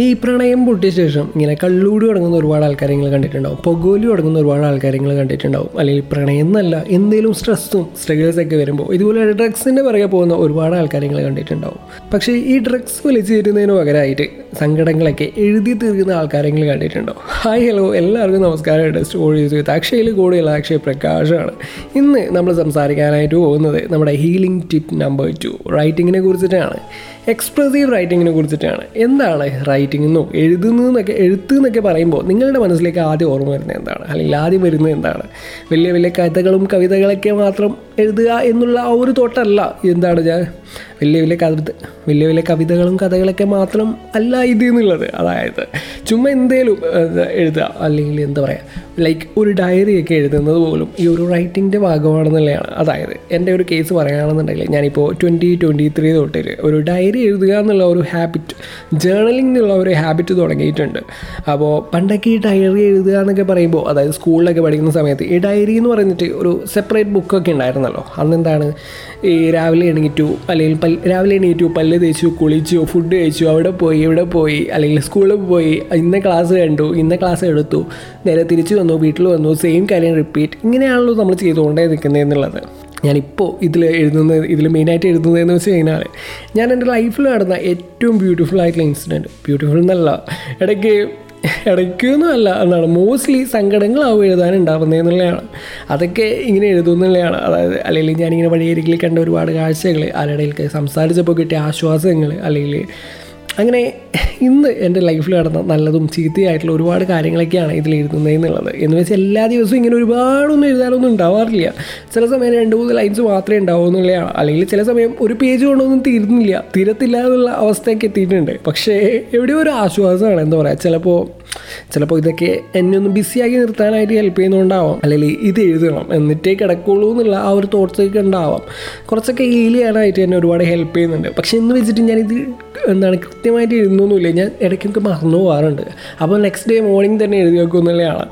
ഈ പ്രണയം പൊട്ടിയ ശേഷം ഇങ്ങനെ കള്ളൂടി തുടങ്ങുന്ന ഒരുപാട് ആൾക്കാരെ നിങ്ങൾ കണ്ടിട്ടുണ്ടാവും. പൊഗോലി തുടങ്ങുന്ന ഒരുപാട് ആൾക്കാരെ നിങ്ങൾ കണ്ടിട്ടുണ്ടാവും. അല്ലെങ്കിൽ പ്രണയം എന്നല്ല എന്തെങ്കിലും സ്ട്രെസ്സും സ്ട്രഗിൾസൊക്കെ വരുമ്പോൾ ഇതുപോലെ ഡ്രഗ്സിന്റെ പുറകെ പോകുന്ന ഒരുപാട് ആൾക്കാരെ നിങ്ങൾ കണ്ടിട്ടുണ്ടാവും. പക്ഷേ ഈ ഡ്രഗ്സ് വലിച്ചു തരുന്നതിന് പകരമായിട്ട് സങ്കടങ്ങളൊക്കെ എഴുതി തീർക്കുന്ന ആൾക്കാരെ നിങ്ങൾ കണ്ടിട്ടുണ്ടോ ഹായ് ഹലോ എല്ലാവർക്കും നമസ്കാരം. സ്റ്റോറീസ് ചെയ്ത് അക്ഷയിൽ കൂടെയുള്ള അക്ഷയ പ്രകാശാണ്. ഇന്ന് നമ്മൾ സംസാരിക്കാനായിട്ട് പോകുന്നത് നമ്മുടെ ഹീലിംഗ് ടിപ്പ് നമ്പർ ടു റൈറ്റിങ്ങിനെ കുറിച്ചിട്ടാണ്. എക്സ്പ്രസീവ് റൈറ്റിങ്ങിനെ കുറിച്ചിട്ടാണ്. എന്താണ് റൈറ്റിംഗ് എന്നോ എഴുതുന്നതെന്നൊക്കെ എഴുത്ത് എന്നൊക്കെ പറയുമ്പോൾ നിങ്ങളുടെ മനസ്സിലേക്ക് ആദ്യം ഓർമ്മ വരുന്നത് എന്താണ്? അല്ലെങ്കിൽ ആദ്യം വരുന്നത് എന്താണ്? വലിയ വലിയ കഥകളും കവിതകളൊക്കെ മാത്രം എഴുതുക എന്നുള്ള ആ ഒരു തോട്ടല്ല. എന്താണ് ഞാൻ? വലിയ വലിയ കവിത വലിയ വലിയ കവിതകളും കഥകളൊക്കെ മാത്രം അല്ല ഇത് എന്നുള്ളത്. അതായത് ചുമ്മാ എന്തേലും എഴുതുക. അല്ലെങ്കിൽ എന്താ പറയുക ലൈക്ക് ഒരു ഡയറിയൊക്കെ എഴുതുന്നത് പോലും ഈ ഒരു റൈറ്റിങ്ങിന്റെ ഭാഗമാണെന്നുള്ളതാണ് അതായത് എന്റെ ഒരു കേസ് പറയുകയാണെന്നുണ്ടെങ്കിൽ ഞാനിപ്പോൾ ട്വന്റി ട്വന്റി ത്രീ തൊട്ടിൽ ഒരു ഡയറി എഴുതുക എന്നുള്ള ഒരു ഹാബിറ്റ് ജേർണലിംഗ് എന്നുള്ള ഒരു ഹാബിറ്റ് തുടങ്ങിയിട്ടുണ്ട്. അപ്പോൾ പണ്ടൊക്കെ ഈ ഡയറി എഴുതുക എന്നൊക്കെ പറയുമ്പോൾ അതായത് സ്കൂളിലൊക്കെ പഠിക്കുന്ന സമയത്ത് ഈ ഡയറി എന്ന് പറഞ്ഞിട്ട് ഒരു സെപ്പറേറ്റ് ബുക്കൊക്കെ ഉണ്ടായിരുന്നല്ലോ. അന്നെന്താണ്? ഈ രാവിലെ എണീറ്റു അല്ലെങ്കിൽ പൽ രാവിലെ എണീറ്റു പല്ല് തേച്ചു കുളിച്ചു ഫുഡ് കഴിച്ചു അവിടെ പോയി ഇവിടെ പോയി അല്ലെങ്കിൽ സ്കൂളിൽ പോയി ഇന്ന ക്ലാസ് കണ്ടു ഇന്ന ക്ലാസ് എടുത്തു നേരെ തിരിച്ചു വന്നു വീട്ടിൽ വന്നു സെയിം കാര്യം റിപ്പീറ്റ് ഇങ്ങനെയാണല്ലോ നമ്മൾ ചെയ്തുകൊണ്ടേ നിൽക്കുന്നത് എന്നുള്ളത്. ഞാനിപ്പോൾ ഇതിൽ എഴുതുന്നത് ഇതിൽ മെയിനായിട്ട് എഴുതുന്നതെന്ന് വെച്ച് കഴിഞ്ഞാൽ ഞാൻ എന്റെ ലൈഫിൽ നടന്ന ഏറ്റവും ബ്യൂട്ടിഫുൾ ആയിട്ടുള്ള ഇൻസിഡന്റ് ബ്യൂട്ടിഫുൾ എന്നല്ല ഇടയ്ക്ക് ഇടയ്ക്കൊന്നും അല്ല എന്നാണ് മോസ്റ്റ്ലി സങ്കടങ്ങളാവും എഴുതാനുണ്ടാവുന്നതെന്നുള്ളതാണ് അതൊക്കെ ഇങ്ങനെ എഴുതുന്നുള്ളതാണ് അതായത് അല്ലെങ്കിൽ ഞാനിങ്ങനെ വഴിയരികിൽ കണ്ട ഒരുപാട് കാഴ്ചകൾ ആരുടെ സംസാരിച്ചപ്പോൾ കിട്ടിയ ആശ്വാസങ്ങൾ അല്ലെങ്കിൽ അങ്ങനെ ഇന്ന് എന്റെ ലൈഫിൽ നടന്ന നല്ലതും ചീത്തയായിട്ടുള്ള ഒരുപാട് കാര്യങ്ങളൊക്കെയാണ് ഇതിൽ എഴുതുന്നത് എന്നുള്ളത്. എന്ന് വെച്ചാൽ എല്ലാ ദിവസവും ഇങ്ങനെ ഒരുപാടൊന്നും എഴുതാനൊന്നും ഉണ്ടാവാറില്ല. ചില സമയം രണ്ട് മൂന്ന് ലൈൻസ് മാത്രമേ ഉണ്ടാവൂ എന്നുള്ളതാണ്. അല്ലെങ്കിൽ ചില സമയം ഒരു പേജ് കൊണ്ടൊന്നും തീരുന്നില്ല. തീരത്തില്ല എന്നുള്ള അവസ്ഥയൊക്കെ എത്തിയിട്ടുണ്ട്. പക്ഷേ എവിടെയോ ഒരു ആശ്വാസമാണ്. എന്താ പറയുക ചിലപ്പോൾ ചിലപ്പോൾ ഇതൊക്കെ എന്നെ ഒന്ന് ബിസിയാക്കി നിർത്താനായിട്ട് ഹെൽപ്പ് ചെയ്യുന്നുണ്ടാവാം അല്ലെങ്കിൽ ഇത് എഴുതണം എന്നിട്ടേ കിടക്കുള്ളൂ എന്നുള്ള ആ ഒരു തോട്ട്സൊക്കെ ഉണ്ടാവാം. കുറച്ചൊക്കെ ഹീൽ ചെയ്യാനായിട്ട് എന്നെ ഒരുപാട് ഹെൽപ്പ് ചെയ്യുന്നുണ്ട്. പക്ഷെ എന്ന് വെച്ചിട്ട് ഞാനിത് എന്താണ് കൃത്യമായിട്ട് എഴുതുന്നൊന്നുമില്ല ഞാൻ ഇടയ്ക്കൊക്കെ മറന്നു പോകാറുണ്ട്. അപ്പോൾ നെക്സ്റ്റ് ഡേ മോർണിംഗ് തന്നെ എഴുതി വെക്കും എന്നുള്ളതാണ്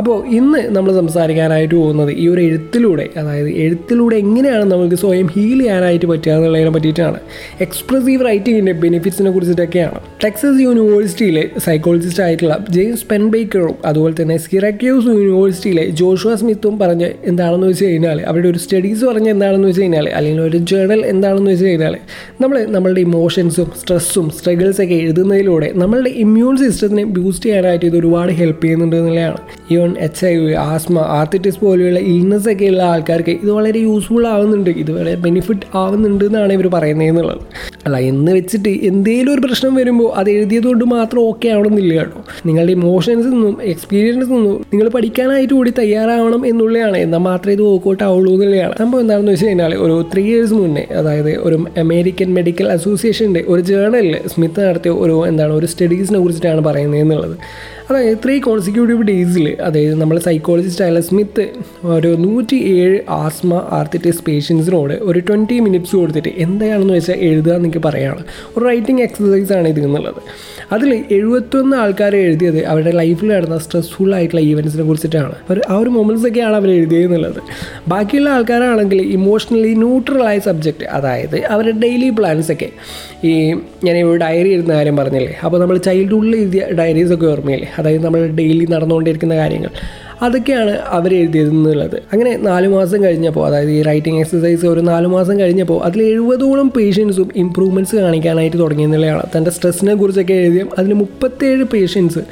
അപ്പോൾ ഇന്ന് നമ്മൾ സംസാരിക്കാനായിട്ട് പോകുന്നത് ഈ ഒരു എഴുത്തിലൂടെ അതായത് എഴുത്തിലൂടെ എങ്ങനെയാണ് നമുക്ക് സ്വയം ഹീൽ ചെയ്യാനായിട്ട് പറ്റുക എന്നുള്ളതിനെ പറ്റിയിട്ടാണ്. എക്സ്പ്രസീവ് റൈറ്റിങ്ങിന്റെ ബെനിഫിറ്റ്സിനെ കുറിച്ചിട്ടൊക്കെയാണ്. ടെക്സസ് യൂണിവേഴ്സിറ്റിയിലെ സൈക്കോളജിസ്റ്റ് ആയിട്ടുള്ള ജെയിംസ് പെൻബേക്കറും അതുപോലെ തന്നെ സിറാക്യൂസ് യൂണിവേഴ്സിറ്റിയിലെ ജോഷുവ സ്മിത്തും പറഞ്ഞ് എന്താണെന്ന് വെച്ച് കഴിഞ്ഞാൽ അവരുടെ ഒരു സ്റ്റഡീസ് പറഞ്ഞ് എന്താണെന്ന് വെച്ച് കഴിഞ്ഞാൽ അല്ലെങ്കിൽ ഒരു ജേണൽ എന്താണെന്ന് വെച്ച് കഴിഞ്ഞാൽ നമ്മൾ നമ്മളുടെ ഇമോഷൻസും സ്ട്രെസ്സും സ്ട്രഗിൾസൊക്കെ എഴുതുന്നതിലൂടെ നമ്മളുടെ ഇമ്മ്യൂൺ സിസ്റ്റത്തിനെ ബൂസ്റ്റ് ചെയ്യാനായിട്ട് ഇത് ഒരുപാട് ഹെൽപ്പ് ചെയ്യുന്നുണ്ട് എന്നുള്ളതാണ്. Even H I V asthma arthritis പോലെയുള്ള ഇൽനെസ് ഒക്കെ ഉള്ള ആൾക്കാർക്ക് ഇത് വളരെ യൂസ്ഫുൾ ആവുന്നുണ്ട്. ഇത് വളരെ ബെനിഫിറ്റ് ആവുന്നുണ്ട് എന്നാണ് ഇവർ പറയുന്നത് എന്നുള്ളത് അല്ല എന്ന് വെച്ചിട്ട് എന്തെങ്കിലും ഒരു പ്രശ്നം വരുമ്പോൾ അത് എഴുതിയത് കൊണ്ട് മാത്രം ഓക്കെ ആവണമെന്നില്ല കേട്ടോ. നിങ്ങളുടെ ഇമോഷൻസ് നിന്നും എക്സ്പീരിയൻസ് നിന്നും നിങ്ങൾ പഠിക്കാനായിട്ട് കൂടി തയ്യാറാവണം എന്നുള്ളതാണ്. എന്നാൽ മാത്രമേ ഇത് വർക്കൗട്ട് ആവുള്ളൂ എന്നുള്ളതാണ്. സംഭവം എന്താണെന്ന് വെച്ച് കഴിഞ്ഞാൽ ഒരു ത്രീ ഇയേഴ്സ് മുന്നേ അതായത് ഒരു അമേരിക്കൻ മെഡിക്കൽ അസോസിയേഷന്റെ ഒരു ജേണലിൽ സ്മിത്ത് നടത്തിയ ഒരു എന്താണ് ഒരു സ്റ്റഡീസിനെ കുറിച്ചിട്ടാണ് പറയുന്നത് എന്നുള്ളത്. അതായത് ത്രീ കോൺസിക്യൂട്ടീവ് ഡേയ്സിൽ അതായത് നമ്മൾ സൈക്കോളജിസ്റ്റ് ആയ സ്മിത്ത് ഒരു നൂറ്റി ഏഴ് ആസ്മ ആർത്തിറ്റിസ് പേഷ്യൻസിനോട് ഒരു ട്വന്റി മിനിറ്റ്സ് കൊടുത്തിട്ട് എന്താണെന്ന് വെച്ചാൽ എഴുതുക എന്നൊക്കെ പറയുകയാണ് ഒരു റൈറ്റിംഗ് എക്സസൈസ് ആണ് ഇത് എന്നുള്ളത് അതിൽ എഴുപത്തൊന്ന് ആൾക്കാർ എഴുതിയത് അവരുടെ ലൈഫിൽ നടന്ന സ്ട്രെസ്ഫുൾ ആയിട്ടുള്ള ഈവൻസിനെ കുറിച്ചിട്ടാണ്. അവർ ആ ഒരു മൊമെൻസൊക്കെയാണ് അവർ എഴുതിയത് എന്നുള്ളത് ബാക്കിയുള്ള ആൾക്കാരാണെങ്കിൽ ഇമോഷണലി ന്യൂട്രലായ സബ്ജക്റ്റ് അതായത് അവരുടെ ഡെയിലി പ്ലാൻസൊക്കെ ഈ ഞാൻ ഒരു ഡയറി എഴുതുന്ന കാര്യം പറഞ്ഞില്ലേ? അപ്പോൾ നമ്മൾ ചൈൽഡ്ഹുഡിൽ എഴുതിയ ഡയറീസൊക്കെ ഓർമ്മയില്ലേ? അതായത് നമ്മൾ ഡെയിലി നടന്നുകൊണ്ടിരിക്കുന്ന കാര്യങ്ങൾ. അതൊക്കെയാണ് അവർ എഴുതിയിരുന്നുള്ളത് അങ്ങനെ നാല് മാസം കഴിഞ്ഞപ്പോൾ അതായത് ഈ റൈറ്റിംഗ് എക്സസൈസ് ഒരു നാല് മാസം കഴിഞ്ഞപ്പോൾ അതിൽ എഴുപതോളം പേഷ്യൻസും ഇമ്പ്രൂവ്മെന്റ്സ് കാണിക്കാനായിട്ട് തുടങ്ങിയെന്നുള്ളതാണ്. തന്റെ സ്ട്രെസ്സിനെ കുറിച്ചൊക്കെ എഴുതിയ അതിൽ മുപ്പത്തേഴ് പേഷ്യൻസ്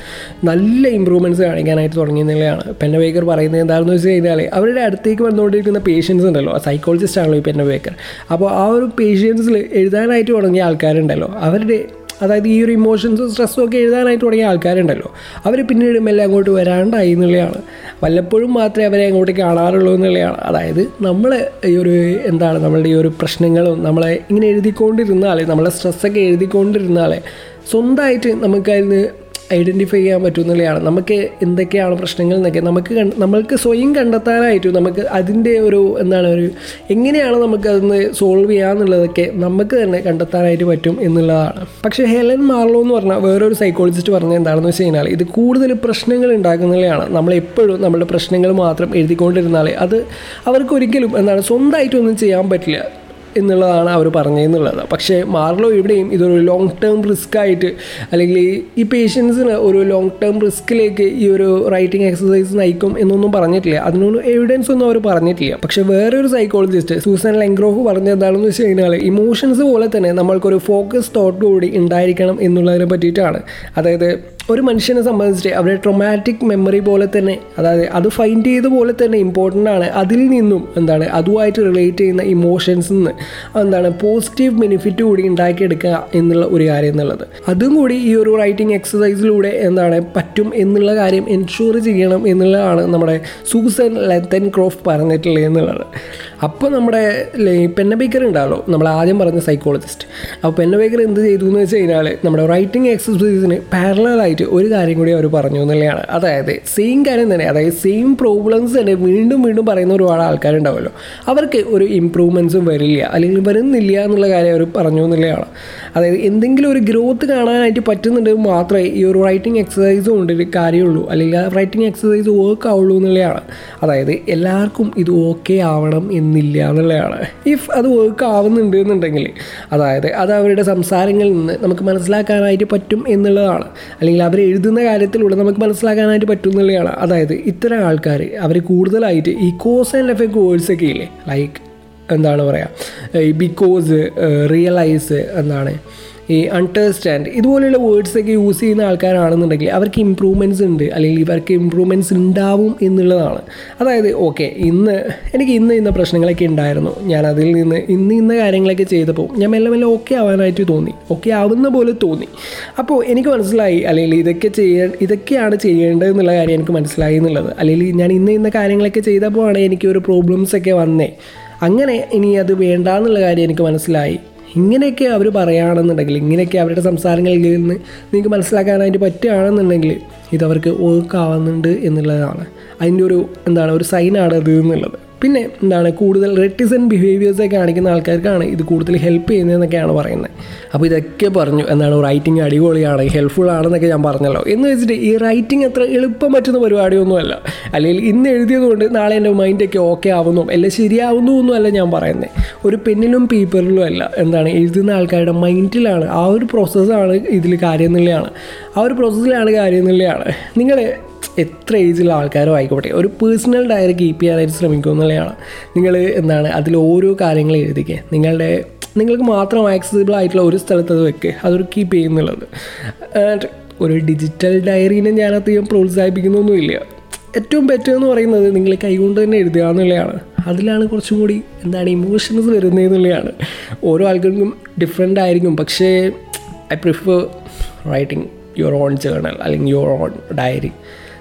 നല്ല ഇമ്പ്രൂവ്മെന്റ്സ് കാണിക്കാനായിട്ട് തുടങ്ങിയെന്നുള്ളതാണ്. പെന്ന ബേക്കർ പറയുന്നത് എന്താണെന്ന് വെച്ച് കഴിഞ്ഞാൽ അവരുടെ അടുത്തേക്ക് വന്നുകൊണ്ടിരിക്കുന്ന പേഷ്യൻസ് ഉണ്ടല്ലോ സൈക്കോളജിസ്റ്റ് ആണല്ലോ ഈ പെന്ന ബേക്കർ അപ്പോൾ ആ ഒരു പേഷ്യൻസിൽ എഴുതാനായിട്ട് തുടങ്ങിയ ആൾക്കാരുണ്ടല്ലോ അവരുടെ അതായത് ഈ ഒരു ഇമോഷൻസും സ്ട്രെസ്സും ഒക്കെ എഴുതാനായിട്ട് തുടങ്ങിയ ആൾക്കാരുണ്ടല്ലോ. അവർ പിന്നീട് മെല്ലെ അങ്ങോട്ട് വരാണ്ടായി എന്നുള്ളതാണ്. വല്ലപ്പോഴും മാത്രമേ അവരെ അങ്ങോട്ട് കാണാറുള്ളൂ എന്നുള്ളതാണ്. അതായത് നമ്മൾ ഈ ഒരു എന്താണ് നമ്മളുടെ ഈ ഒരു പ്രശ്നങ്ങളും നമ്മളെ ഇങ്ങനെ എഴുതിക്കൊണ്ടിരുന്നാൽ നമ്മളെ സ്ട്രെസ്സൊക്കെ എഴുതിക്കൊണ്ടിരുന്നാൽ സ്വന്തമായിട്ട് നമുക്കതിന് ഐഡന്റിഫൈ ചെയ്യാൻ പറ്റുന്നതാണ് നമുക്ക് എന്തൊക്കെയാണ് പ്രശ്നങ്ങൾ എന്നൊക്കെ നമുക്ക് നമ്മൾക്ക് സ്വയം കണ്ടെത്താനായിട്ട് നമുക്ക് അതിന്റെ ഒരു എന്താണ് ഒരു എങ്ങനെയാണ് നമുക്ക് അതൊന്ന് സോൾവ് ചെയ്യാന്നുള്ളതൊക്കെ നമുക്ക് തന്നെ കണ്ടെത്താനായിട്ട് പറ്റും എന്നുള്ളതാണ്. പക്ഷേ ഹെലൻ മാർലോ എന്ന് പറഞ്ഞാൽ വേറൊരു സൈക്കോളജിസ്റ്റ് പറഞ്ഞത് എന്താണെന്ന് വെച്ച് കഴിഞ്ഞാൽ ഇത് കൂടുതൽ പ്രശ്നങ്ങൾ ഉണ്ടാക്കുന്നതാണ് നമ്മൾ എപ്പോഴും നമ്മുടെ പ്രശ്നങ്ങൾ മാത്രം എഴുതിക്കൊണ്ടിരുന്നാൽ അത് അവർക്ക് ഒരിക്കലും എന്താണ് സ്വന്തമായിട്ടൊന്നും ചെയ്യാൻ പറ്റില്ല. എന്നുള്ളതാണ് അവർ പറഞ്ഞതെന്നുള്ളത്. പക്ഷേ മാർലോ ഇവിടെയും ഇതൊരു ലോങ് ടേം റിസ്ക് ആയിട്ട് അല്ലെങ്കിൽ ഈ- പേഷ്യൻസിന് ഒരു ലോങ് ടേം റിസ്കിലേക്ക് ഈ ഒരു റൈറ്റിംഗ് എക്സസൈസ് നയിക്കും എന്നൊന്നും പറഞ്ഞിട്ടില്ല. അതിനൊന്നും എവിഡൻസ് ഒന്നും അവർ പറഞ്ഞിട്ടില്ല. പക്ഷേ വേറൊരു സൈക്കോളജിസ്റ്റ് സൂസൻ ലെങ്ക്രോഫ് പറഞ്ഞത് എന്താണെന്ന് വെച്ച് കഴിഞ്ഞാൽ ഇമോഷൻസ് പോലെ തന്നെ നമ്മൾക്കൊരു ഫോക്കസ് തോട്ട് കൂടി ഉണ്ടായിരിക്കണം എന്നുള്ളതിനെ പറ്റിയിട്ടാണ്. അതായത് ഒരു മനുഷ്യനെ സംബന്ധിച്ച് അവരുടെ ട്രൊമാറ്റിക് മെമ്മറി പോലെ തന്നെ അതായത് അത് ഫൈൻഡ് ചെയ്ത പോലെ തന്നെ ഇമ്പോർട്ടന്റ് ആണ് അതിൽ നിന്നും എന്താണ് അതുമായിട്ട് റിലേറ്റ് ചെയ്യുന്ന ഇമോഷൻസിൽ നിന്ന് എന്താണ് പോസിറ്റീവ് ബെനിഫിറ്റ് കൂടി ഉണ്ടാക്കിയെടുക്കുക എന്നുള്ള ഒരു കാര്യം എന്നുള്ളത്. അതും കൂടി ഈ ഒരു റൈറ്റിംഗ് എക്സസൈസിലൂടെ എന്താണ് പറ്റും എന്നുള്ള കാര്യം എൻഷുർ ചെയ്യണം എന്നുള്ളതാണ് നമ്മുടെ സൂസൻ ലെത്തൻ ക്രോഫ് പറഞ്ഞിട്ടുള്ളത് എന്നുള്ളത്. അപ്പോൾ നമ്മുടെ പെന്ന ബേക്കർ ഉണ്ടാവുമല്ലോ നമ്മൾ ആദ്യം പറഞ്ഞ സൈക്കോളജിസ്റ്റ് അപ്പോൾ പെന്ന ബേക്കർ എന്ത് ചെയ്തു എന്ന് വെച്ച് കഴിഞ്ഞാൽ നമ്മുടെ റൈറ്റിംഗ് എക്സസൈസിന് പാരലായിട്ട് ഒരു കാര്യം കൂടി അവർ പറഞ്ഞു എന്നുള്ളതാണ്. അതായത് സെയിം കാര്യം തന്നെ അതായത് സെയിം പ്രോബ്ലംസ് തന്നെ വീണ്ടും വീണ്ടും പറയുന്ന ഒരുപാട് ആൾക്കാരുണ്ടാവുമല്ലോ അവർക്ക് ഒരു ഇമ്പ്രൂവ്മെന്റ്സും വരില്ല അല്ലെങ്കിൽ വരുന്നില്ല എന്നുള്ള കാര്യം അവർ പറഞ്ഞു എന്നുള്ളതാണ്. അതായത് എന്തെങ്കിലും ഒരു ഗ്രോത്ത് കാണാനായിട്ട് പറ്റുന്നുണ്ടെങ്കിൽ മാത്രമേ ഈ ഒരു റൈറ്റിംഗ് എക്സസൈസ് കൊണ്ടൊരു കാര്യമുള്ളൂ അല്ലെങ്കിൽ റൈറ്റിംഗ് എക്സസൈസ് വർക്ക് ആവുള്ളൂ എന്നുള്ളതാണ്. അതായത് എല്ലാവർക്കും ഇത് ഓക്കെ ആവണം എന്നില്ല എന്നുള്ളതാണ്. ഇഫ് അത് വർക്ക് ആവുന്നുണ്ട് എന്നുണ്ടെങ്കിൽ അതായത് അത് അവരുടെ സംസാരങ്ങളിൽ നിന്ന് നമുക്ക് മനസ്സിലാക്കാനായിട്ട് പറ്റും എന്നുള്ളതാണ്. അല്ലെങ്കിൽ അവർ എഴുതുന്ന കാര്യത്തിലൂടെ നമുക്ക് മനസ്സിലാക്കാനായിട്ട് പറ്റും എന്നുള്ളതാണ്. അതായത് ഇത്തരം ആൾക്കാർ അവർ കൂടുതലായിട്ട് ഈ കോസ് ആൻഡ് എഫക്ട് കോഴ്സൊക്കെ ഇല്ലേ? ലൈക്ക് എന്താണ് പറയുക ഈ ബിക്കോസ് റിയലൈസ് എന്താണ്? ഈ അണ്ടർസ്റ്റാൻഡ് ഇതുപോലെയുള്ള വേർഡ്സ് ഒക്കെ യൂസ് ചെയ്യുന്ന ആൾക്കാരാണെന്നുണ്ടെങ്കിൽ അവർക്ക് ഇമ്പ്രൂവ്മെന്റ്സ് ഉണ്ട് അല്ലെങ്കിൽ ഇവർക്ക് ഇമ്പ്രൂവ്മെന്റ്സ് ഉണ്ടാവും എന്നുള്ളതാണ്. അതായത് ഓക്കെ ഇന്ന് എനിക്ക് ഇന്ന് ഇന്ന പ്രശ്നങ്ങളൊക്കെ ഉണ്ടായിരുന്നു. ഞാൻ അതിൽ നിന്ന് ഇന്ന് ഇന്ന കാര്യങ്ങളൊക്കെ ചെയ്തപ്പോൾ ഞാൻ മെല്ലെ മെല്ലെ ഓക്കെ ആവാനായിട്ട് തോന്നി. ഓക്കെ ആവുന്ന പോലെ തോന്നി. അപ്പോൾ എനിക്ക് മനസ്സിലായി അല്ലെങ്കിൽ ഇതൊക്കെ ചെയ്യാൻ ഇതൊക്കെയാണ് ചെയ്യേണ്ടത് എന്നുള്ള കാര്യം എനിക്ക് മനസ്സിലായി എന്നുള്ളത്. അല്ലെങ്കിൽ ഞാൻ ഇന്ന് ഇന്ന കാര്യങ്ങളൊക്കെ ചെയ്തപ്പോഴാണ് എനിക്ക് ഒരു പ്രോബ്ലംസ് ഒക്കെ വന്നേ. അങ്ങനെ ഇനി അത് വേണ്ട എന്നുള്ള കാര്യം എനിക്ക് മനസ്സിലായി. ഇങ്ങനെയൊക്കെ അവർ പറയുകയാണെന്നുണ്ടെങ്കിൽ ഇങ്ങനെയൊക്കെ അവരുടെ സംസാരങ്ങളിൽ നിന്ന് നിങ്ങൾക്ക് മനസ്സിലാക്കാനായിട്ട് പറ്റുകയാണെന്നുണ്ടെങ്കിൽ ഇതവർക്ക് വർക്ക് ആവുന്നുണ്ട് എന്നുള്ളതാണ്. അതിന്റെ ഒരു എന്താണ് ഒരു സൈനാണ് അത് എന്നുള്ളത്. പിന്നെ എന്താണ് കൂടുതൽ റെറ്റിസൻ ബിഹേവിയേഴ്സൊക്കെ കാണിക്കുന്ന ആൾക്കാർക്കാണ് ഇത് കൂടുതൽ ഹെൽപ്പ് ചെയ്യുന്നതെന്നൊക്കെയാണ് പറയുന്നത്. അപ്പോൾ ഇതൊക്കെ പറഞ്ഞു എന്താണ് റൈറ്റിംഗ് അടിപൊളിയാണ് ഹെൽപ്ഫുൾ ആണെന്നൊക്കെ ഞാൻ പറഞ്ഞല്ലോ. എന്ന് വെച്ചിട്ട് ഈ റൈറ്റിംഗ് അത്ര എളുപ്പം പറ്റുന്ന പരിപാടിയൊന്നുമല്ല. അല്ലെങ്കിൽ ഇന്ന് എഴുതിയത് കൊണ്ട് നാളെ എന്റെ മൈൻഡൊക്കെ ഓക്കെ ആവുന്നു എല്ലാം ശരിയാവുന്നു ഒന്നുമല്ല ഞാൻ പറയുന്നത്. ഒരു പെന്നിലും പേപ്പറിലും അല്ല. എന്താണ് എഴുതുന്ന ആൾക്കാരുടെ മൈൻഡിലാണ് ആ ഒരു പ്രോസസ്സാണ് ഇതിൽ കാര്യം എന്നുള്ളതാണ് ആ ഒരു പ്രോസസ്സിലാണ് കാര്യം എന്നുള്ളതാണ് നിങ്ങൾ എത്ര ഏജിലുള്ള ആൾക്കാരും ആയിക്കോട്ടെ ഒരു പേഴ്സണൽ ഡയറി കീപ്പ് ചെയ്യാനായിട്ട് ശ്രമിക്കുക എന്നുള്ളതാണ്. നിങ്ങൾ എന്താണ് അതിൽ ഓരോ കാര്യങ്ങൾ എഴുതിക്കുക നിങ്ങളുടെ നിങ്ങൾക്ക് മാത്രം ആക്സസിബിൾ ആയിട്ടുള്ള ഒരു സ്ഥലത്ത് അത് വെക്കുക അതൊരു കീപ്പ് ചെയ്യുന്നുള്ളത് ഒരു ഡിജിറ്റൽ ഡയറീനെ ഞാൻ അധികം പ്രോത്സാഹിപ്പിക്കുന്നൊന്നുമില്ല. ഏറ്റവും ബെറ്റർ എന്ന് പറയുന്നത് നിങ്ങൾ കൈകൊണ്ട് തന്നെ എഴുതുക എന്നുള്ളതാണ്. അതിലാണ് കുറച്ചും കൂടി എന്താണ് ഇമോഷൻസ് വരുന്നത് എന്നുള്ളതാണ്. ഓരോ ആൾക്കാർക്കും ഡിഫറെന്റ് ആയിരിക്കും. പക്ഷേ I prefer writing your own journal അല്ലെങ്കിൽ യുവർ ഓൺ ഡയറി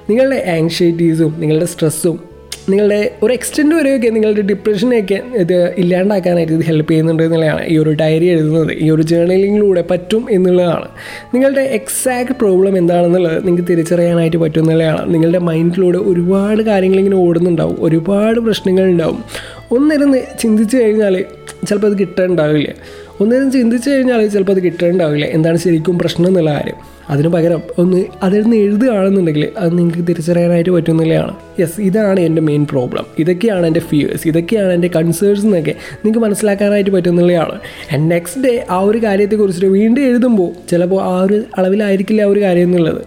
നിങ്ങളുടെ ആങ്ഷൈറ്റീസും നിങ്ങളുടെ സ്ട്രെസ്സും നിങ്ങളുടെ ഒരു എക്സ്റ്റെൻഡ് വരെയൊക്കെ നിങ്ങളുടെ ഡിപ്രഷനെയൊക്കെ ഇത് ഇല്ലാണ്ടാക്കാനായിട്ട് ഇത് ഹെൽപ്പ് ചെയ്യുന്നുണ്ട് എന്നുള്ളതാണ്. ഈ ഒരു ഡയറി എഴുതുന്നത് ഈ ഒരു ജേർണലിങ്ങിലൂടെ പറ്റും എന്നുള്ളതാണ്. നിങ്ങളുടെ എക്സാക്ട് പ്രോബ്ലം എന്താണെന്നുള്ളത് നിങ്ങൾക്ക് തിരിച്ചറിയാനായിട്ട് പറ്റും എന്നുള്ളതാണ്. നിങ്ങളുടെ മൈൻഡിലൂടെ ഒരുപാട് കാര്യങ്ങൾ ഇങ്ങനെ ഓടുന്നുണ്ടാവും ഒരുപാട് പ്രശ്നങ്ങളുണ്ടാവും ഒന്നിരുന്ന് ചിന്തിച്ചു കഴിഞ്ഞാൽ ചിലപ്പോൾ അത് കിട്ടാനുണ്ടാവില്ല ഒന്നിരുന്ന് ചിന്തിച്ചു കഴിഞ്ഞാൽ ചിലപ്പോൾ അത് കിട്ടേണ്ടാവില്ല. എന്താണ് ശരിക്കും പ്രശ്നം എന്നുള്ള കാര്യം. അതിന് പകരം ഒന്ന് അതിൽ നിന്ന് എഴുതുകയാണെന്നുണ്ടെങ്കിൽ അത് നിങ്ങൾക്ക് തിരിച്ചറിയാനായിട്ട് പറ്റുന്നില്ലയാണ്. യെസ് ഇതാണ് എന്റെ മെയിൻ പ്രോബ്ലം ഇതൊക്കെയാണ് എന്റെ ഫിയേഴ്സ് ഇതൊക്കെയാണ് എന്റെ കൺസേൺസ് എന്നൊക്കെ നിങ്ങൾക്ക് മനസ്സിലാക്കാനായിട്ട് പറ്റുന്നില്ലയാണ്. ആൻഡ് നെക്സ്റ്റ് ഡേ ആ ഒരു കാര്യത്തെക്കുറിച്ചിട്ട് വീണ്ടും എഴുതുമ്പോൾ ചിലപ്പോൾ ആ ഒരു അളവിലായിരിക്കില്ല ആ ഒരു കാര്യം എന്നുള്ളത്.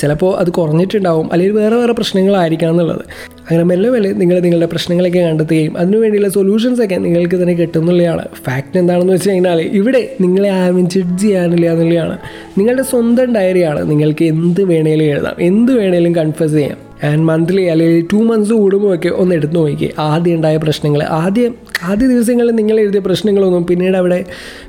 ചിലപ്പോൾ അത് കുറഞ്ഞിട്ടുണ്ടാവും. അല്ലെങ്കിൽ വേറെ വേറെ പ്രശ്നങ്ങളായിരിക്കാം എന്നുള്ളത്. അങ്ങനെ മെല്ലെ മെല്ലെ നിങ്ങൾ നിങ്ങളുടെ പ്രശ്നങ്ങളൊക്കെ കണ്ടെത്തുകയും അതിനു വേണ്ടിയുള്ള സൊല്യൂഷൻസ് ഒക്കെ നിങ്ങൾക്ക് തന്നെ കിട്ടുന്നുള്ളതാണ് ഫാക്റ്റ് എന്താണെന്ന് വെച്ച് കഴിഞ്ഞാൽ ഇവിടെ നിങ്ങളെ ആരും ജഡ്ജ് ചെയ്യാനില്ല എന്നുള്ളതാണ്. നിങ്ങളുടെ സ്വന്തം ഡയറിയാണ് നിങ്ങൾക്ക് എന്ത് വേണേലും എഴുതാം. എന്ത് വേണേലും കൺഫ്യസ് ചെയ്യാം. ആൻഡ് മന്ത്ലി അല്ലെങ്കിൽ ടു മന്ത്സ് കൂടുമ്പോൾ ഒക്കെ ഒന്ന് എടുത്തു നോക്കി ആദ്യം ഉണ്ടായ പ്രശ്നങ്ങൾ. ആദ്യം ആദ്യ ദിവസങ്ങളിൽ നിങ്ങൾ എഴുതിയ പ്രശ്നങ്ങളൊന്നും പിന്നീട് അവിടെ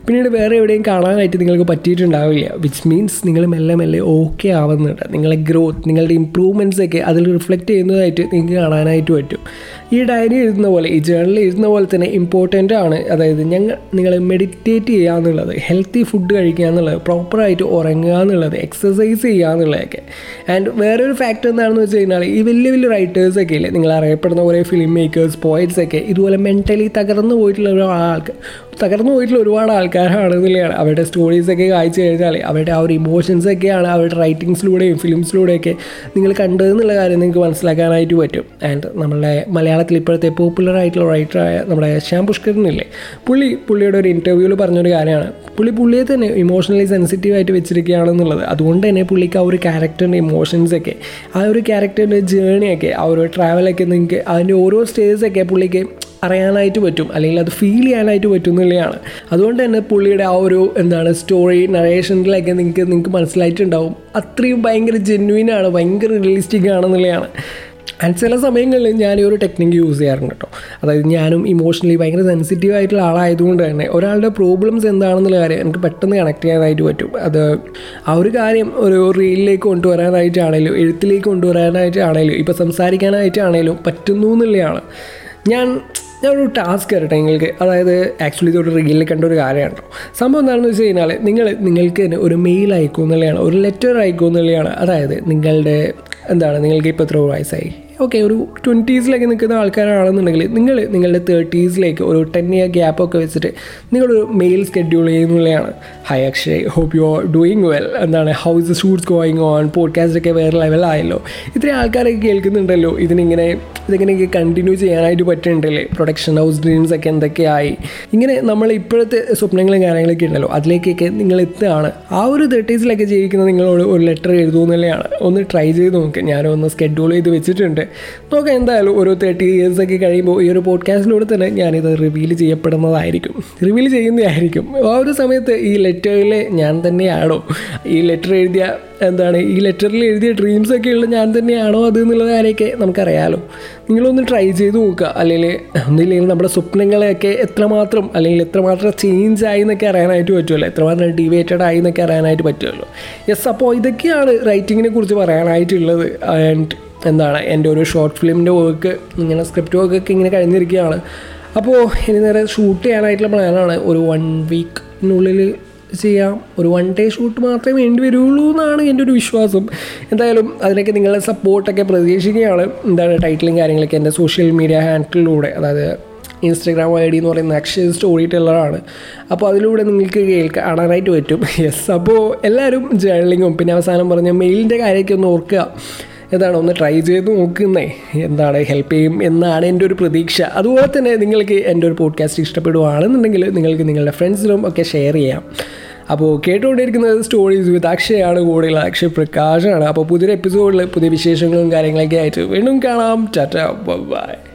പിന്നീട് വേറെ എവിടെയും കാണാനായിട്ട് നിങ്ങൾക്ക് പറ്റിയിട്ടുണ്ടാവില്ല. വിച്ച് മീൻസ് നിങ്ങൾ മെല്ലെ മെല്ലെ ഓക്കെ ആവുന്നുണ്ട്. നിങ്ങളെ ഗ്രോത്ത് നിങ്ങളുടെ ഇമ്പ്രൂവ്മെന്റ്സ് ഒക്കെ അതിൽ റിഫ്ലക്റ്റ് ചെയ്യുന്നതായിട്ട് നിങ്ങൾക്ക് കാണാനായിട്ട് പറ്റും. ഈ ഡയറി എഴുതുന്ന പോലെ ഈ ജേണൽ എഴുതുന്ന പോലെ തന്നെ ഇമ്പോർട്ടന്റ് ആണ്. അതായത് ഞങ്ങൾ നിങ്ങൾ മെഡിറ്റേറ്റ് ചെയ്യുക എന്നുള്ളത് ഹെൽത്തി ഫുഡ് കഴിക്കുക എന്നുള്ളത് പ്രോപ്പറായിട്ട് ഉറങ്ങുക എന്നുള്ളത് എക്സസൈസ് ചെയ്യുക എന്നുള്ളതൊക്കെ. ആൻഡ് വേറൊരു ഫാക്ടർ എന്താണെന്ന് വെച്ച് കഴിഞ്ഞാൽ ഈ വലിയ വലിയ റൈറ്റേഴ്സൊക്കെ ഇല്ലേ നിങ്ങൾ അറിയപ്പെടുന്ന കുറേ ഫിലിം മേക്കേഴ്സ് പോയറ്റ്സ് ഒക്കെ ഇതുപോലെ മെന്റലി തകർന്നു പോയിട്ടുള്ള ഒരു ആൾക്കാർ തകർന്നു പോയിട്ടുള്ള ഒരുപാട് ആൾക്കാരാണെന്നുള്ളതാണ്. അവരുടെ സ്റ്റോറീസൊക്കെ കാഴ്ച കഴിഞ്ഞാൽ അവരുടെ ആ ഒരു ഇമോഷൻസൊക്കെയാണ് അവരുടെ റൈറ്റിങ്സിലൂടെയും ഫിലിംസിലൂടെയൊക്കെ നിങ്ങൾ കണ്ടതെന്നുള്ള കാര്യം നിങ്ങൾക്ക് മനസ്സിലാക്കാനായിട്ട് പറ്റും. ആൻഡ് നമ്മളുടെ മലയാളത്തിൽ ഇപ്പോഴത്തെ പോപ്പുലർ ആയിട്ടുള്ള റൈറ്ററായ നമ്മുടെ ശ്യാം പുഷ്കരനില്ലേ പുള്ളി പുള്ളിയുടെ ഒരു ഇന്റർവ്യൂവിൽ പറഞ്ഞൊരു കാര്യമാണ്. പുള്ളി പുള്ളിയെ തന്നെ ഇമോഷണലി സെൻസിറ്റീവായിട്ട് വെച്ചിരിക്കുകയാണെന്നുള്ളത്. അതുകൊണ്ട് തന്നെ പുള്ളിക്ക് ആ ഒരു ക്യാരക്ടറിന്റെ ഇമോഷൻസൊക്കെ ആ ഒരു ക്യാരക്ടറിന്റെ ജേണിയൊക്കെ ആ ഒരു ട്രാവലൊക്കെ നിങ്ങൾക്ക് അതിന്റെ ഓരോ സ്റ്റേജസൊക്കെ പുള്ളിക്ക് അറിയാനായിട്ട് പറ്റും. അല്ലെങ്കിൽ അത് ഫീൽ ചെയ്യാനായിട്ട് പറ്റും എന്നുള്ളതാണ് അതുകൊണ്ട് തന്നെ പുള്ളിയുടെ ആ ഒരു എന്താണ് സ്റ്റോറി നറേഷനിലൊക്കെ നിങ്ങൾക്ക് നിങ്ങൾക്ക് മനസ്സിലായിട്ടുണ്ടാവും. അത്രയും ഭയങ്കര ജെന്യൂനാണ് ഭയങ്കര റിയലിസ്റ്റിക് ആണെന്നുള്ളതാണ്. ആൻഡ് ചില സമയങ്ങളിൽ ഞാൻ ഈ ഒരു ടെക്നിക്ക് യൂസ് ചെയ്യാറുണ്ട് കേട്ടോ അതായത് ഞാനും ഇമോഷണലി ഭയങ്കര സെൻസിറ്റീവ് ആയിട്ടുള്ള ആളായതുകൊണ്ട് തന്നെ ഒരാളുടെ പ്രോബ്ലംസ് എന്താണെന്നുള്ള കാര്യം എനിക്ക് പെട്ടെന്ന് കണക്ട് ചെയ്യാനായിട്ട് പറ്റും. അത് ആ ഒരു കാര്യം ഒരു റീലിലേക്ക് കൊണ്ടുവരാനായിട്ടാണേലും എഴുത്തിലേക്ക് കൊണ്ടുവരാനായിട്ടാണേലും ഇപ്പോൾ സംസാരിക്കാനായിട്ടാണേലും പറ്റുന്നു എന്നുള്ളതാണ്. ഞാൻ ഞാനൊരു ടാസ്ക് തരട്ടെ നിങ്ങൾക്ക്. അതായത് ആക്ച്വലി ഇതൊരു റീലിൽ കണ്ട ഒരു കാര്യമാണ് സംഭവം എന്താണെന്ന് വെച്ച് കഴിഞ്ഞാൽ നിങ്ങൾ നിങ്ങൾക്ക് തന്നെ ഒരു മെയിൽ അയക്കുമെന്നുള്ളതാണ്. ഒരു ലെറ്റർ അയക്കുമെന്നുള്ളതാണ്. അതായത് നിങ്ങളുടെ എന്താണ് നിങ്ങൾക്ക് ഇപ്പോൾ എത്ര വയസ്സായി? ഓക്കെ ഒരു ട്വന്റീസിലൊക്കെ നിൽക്കുന്ന ആൾക്കാരാണെന്നുണ്ടെങ്കിൽ നിങ്ങൾ നിങ്ങളുടെ തേർട്ടീസിലേക്ക് ഒരു ടെൻ ഇയർ ഗ്യാപ്പൊക്കെ വെച്ചിട്ട് നിങ്ങളൊരു mail schedule ചെയ്യുന്നുള്ളതാണ് hi Akshay hope you are doing well എന്താണ്? How's the shoots going on podcast ഒക്കെ വേറെ ലെവലായല്ലോ ഇത്രയും ആൾക്കാരൊക്കെ കേൾക്കുന്നുണ്ടല്ലോ. ഇതിനിങ്ങനെ ഇതിങ്ങനെയൊക്കെ കണ്ടിന്യൂ ചെയ്യാനായിട്ട് പറ്റുന്നുണ്ടല്ലേ? പ്രൊഡക്ഷൻ ഹൗസ് ഡ്രീംസ് ഒക്കെ എന്തൊക്കെയായി? ഇങ്ങനെ നമ്മൾ ഇപ്പോഴത്തെ സ്വപ്നങ്ങളും കാര്യങ്ങളൊക്കെ ഉണ്ടല്ലോ. അതിലേക്കൊക്കെ നിങ്ങൾ എത്തുകയാണ്. ആ ഒരു തേർട്ടീസിലൊക്കെ ജീവിക്കുന്ന നിങ്ങളോട് ഒരു ലെറ്റർ എഴുതുമെന്നുള്ളതാണ് ഒന്ന് ട്രൈ ചെയ്ത് നോക്ക്. ഞാനൊന്ന് സ്കെഡ്യൂൾ ചെയ്ത് വെച്ചിട്ടുണ്ട്. നോക്കാം എന്തായാലും ഒരു തേർട്ടി ഇയേഴ്സ് ഒക്കെ കഴിയുമ്പോൾ ഈ ഒരു പോഡ്കാസ്റ്റിലൂടെ തന്നെ ഞാനിത് റിവീൽ ചെയ്യപ്പെടുന്നതായിരിക്കും. റിവീൽ ചെയ്യുന്നതായിരിക്കും. ആ ഒരു സമയത്ത് ഈ ലെറ്ററിൽ ഞാൻ തന്നെയാണോ? ഈ ലെറ്റർ എഴുതിയ എന്താണ്? ഈ ലെറ്ററിൽ എഴുതിയ ഡ്രീംസ് ഒക്കെ ഉള്ള ഞാൻ തന്നെയാണോ അത് എന്നുള്ള കാര്യമൊക്കെ നമുക്കറിയാലോ. നിങ്ങളൊന്ന് ട്രൈ ചെയ്ത് നോക്കുക. അല്ലെങ്കിൽ ഒന്നില്ലെങ്കിൽ നമ്മുടെ സ്വപ്നങ്ങളെയൊക്കെ എത്രമാത്രം അല്ലെങ്കിൽ എത്രമാത്രം ചേഞ്ച് ആയി എന്നൊക്കെ അറിയാനായിട്ട് പറ്റുമല്ലോ എത്രമാത്രം ഡിവേറ്റഡ് ആയി എന്നൊക്കെ അറിയാനായിട്ട് പറ്റുമല്ലോ യെസ് അപ്പോൾ ഇതൊക്കെയാണ് റൈറ്റിങ്ങിനെ കുറിച്ച് പറയാനായിട്ടുള്ളത്. ആൻഡ് എന്താണ് എന്റെ ഒരു ഷോർട്ട് ഫിലിമിന്റെ വർക്ക് ഇങ്ങനെ സ്ക്രിപ്റ്റ് വർക്കൊക്കെ ഇങ്ങനെ കഴിഞ്ഞിരിക്കുകയാണ്. അപ്പോൾ ഇനി നേരെ ഷൂട്ട് ചെയ്യാനായിട്ടുള്ള പ്ലാനാണ് ഒരു വൺ വീക്കിനുള്ളിൽ ചെയ്യാം. ഒരു വൺ ഡേ ഷൂട്ട് മാത്രമേ വേണ്ടി വരുള്ളൂ എന്നാണ് എന്റെ ഒരു വിശ്വാസം. എന്തായാലും അതിനൊക്കെ നിങ്ങളുടെ സപ്പോർട്ടൊക്കെ പ്രതീക്ഷിക്കുകയാണ്. എന്താണ് ടൈറ്റിലും കാര്യങ്ങളൊക്കെ എന്റെ സോഷ്യൽ മീഡിയ ഹാൻഡിലൂടെ അതായത് ഇൻസ്റ്റഗ്രാം ഐ ഡി എന്ന് പറയുന്ന അക്ഷയ സ്റ്റോറി ടെല്ലറാണ് അപ്പോൾ അതിലൂടെ നിങ്ങൾക്ക് കേൾക്കാൻ കാണാനായിട്ട് പറ്റും. യെസ് അപ്പോൾ എല്ലാവരും ജേർണലിങ്ങും പിന്നെ അവസാനം പറഞ്ഞ മെയിലിന്റെ കാര്യമൊക്കെ ഒന്ന് ഓർക്കുക. എന്താണ് ഒന്ന് ട്രൈ ചെയ്ത് നോക്കുന്നേ. എന്താണ് ഹെൽപ്പ് ചെയ്യും എന്നാണ് എന്റെ ഒരു പ്രതീക്ഷ. അതുപോലെ തന്നെ നിങ്ങൾക്ക് എന്റെ ഒരു പോഡ്കാസ്റ്റ് ഇഷ്ടപ്പെടുകയാണെന്നുണ്ടെങ്കിൽ നിങ്ങൾക്ക് നിങ്ങളുടെ ഫ്രണ്ട്സിനും ഒക്കെ ഷെയർ ചെയ്യാം. അപ്പോൾ കേട്ടുകൊണ്ടിരിക്കുന്നത് സ്റ്റോറീസ് വിത്ത് അക്ഷയാണ് കൂടെയുള്ള അക്ഷയ് പ്രകാശാണ്. അപ്പോൾ പുതിയൊരു എപ്പിസോഡിൽ പുതിയ വിശേഷങ്ങളും കാര്യങ്ങളൊക്കെ ആയിട്ട് വീണ്ടും കാണാം. ചാറ്റ ബൈ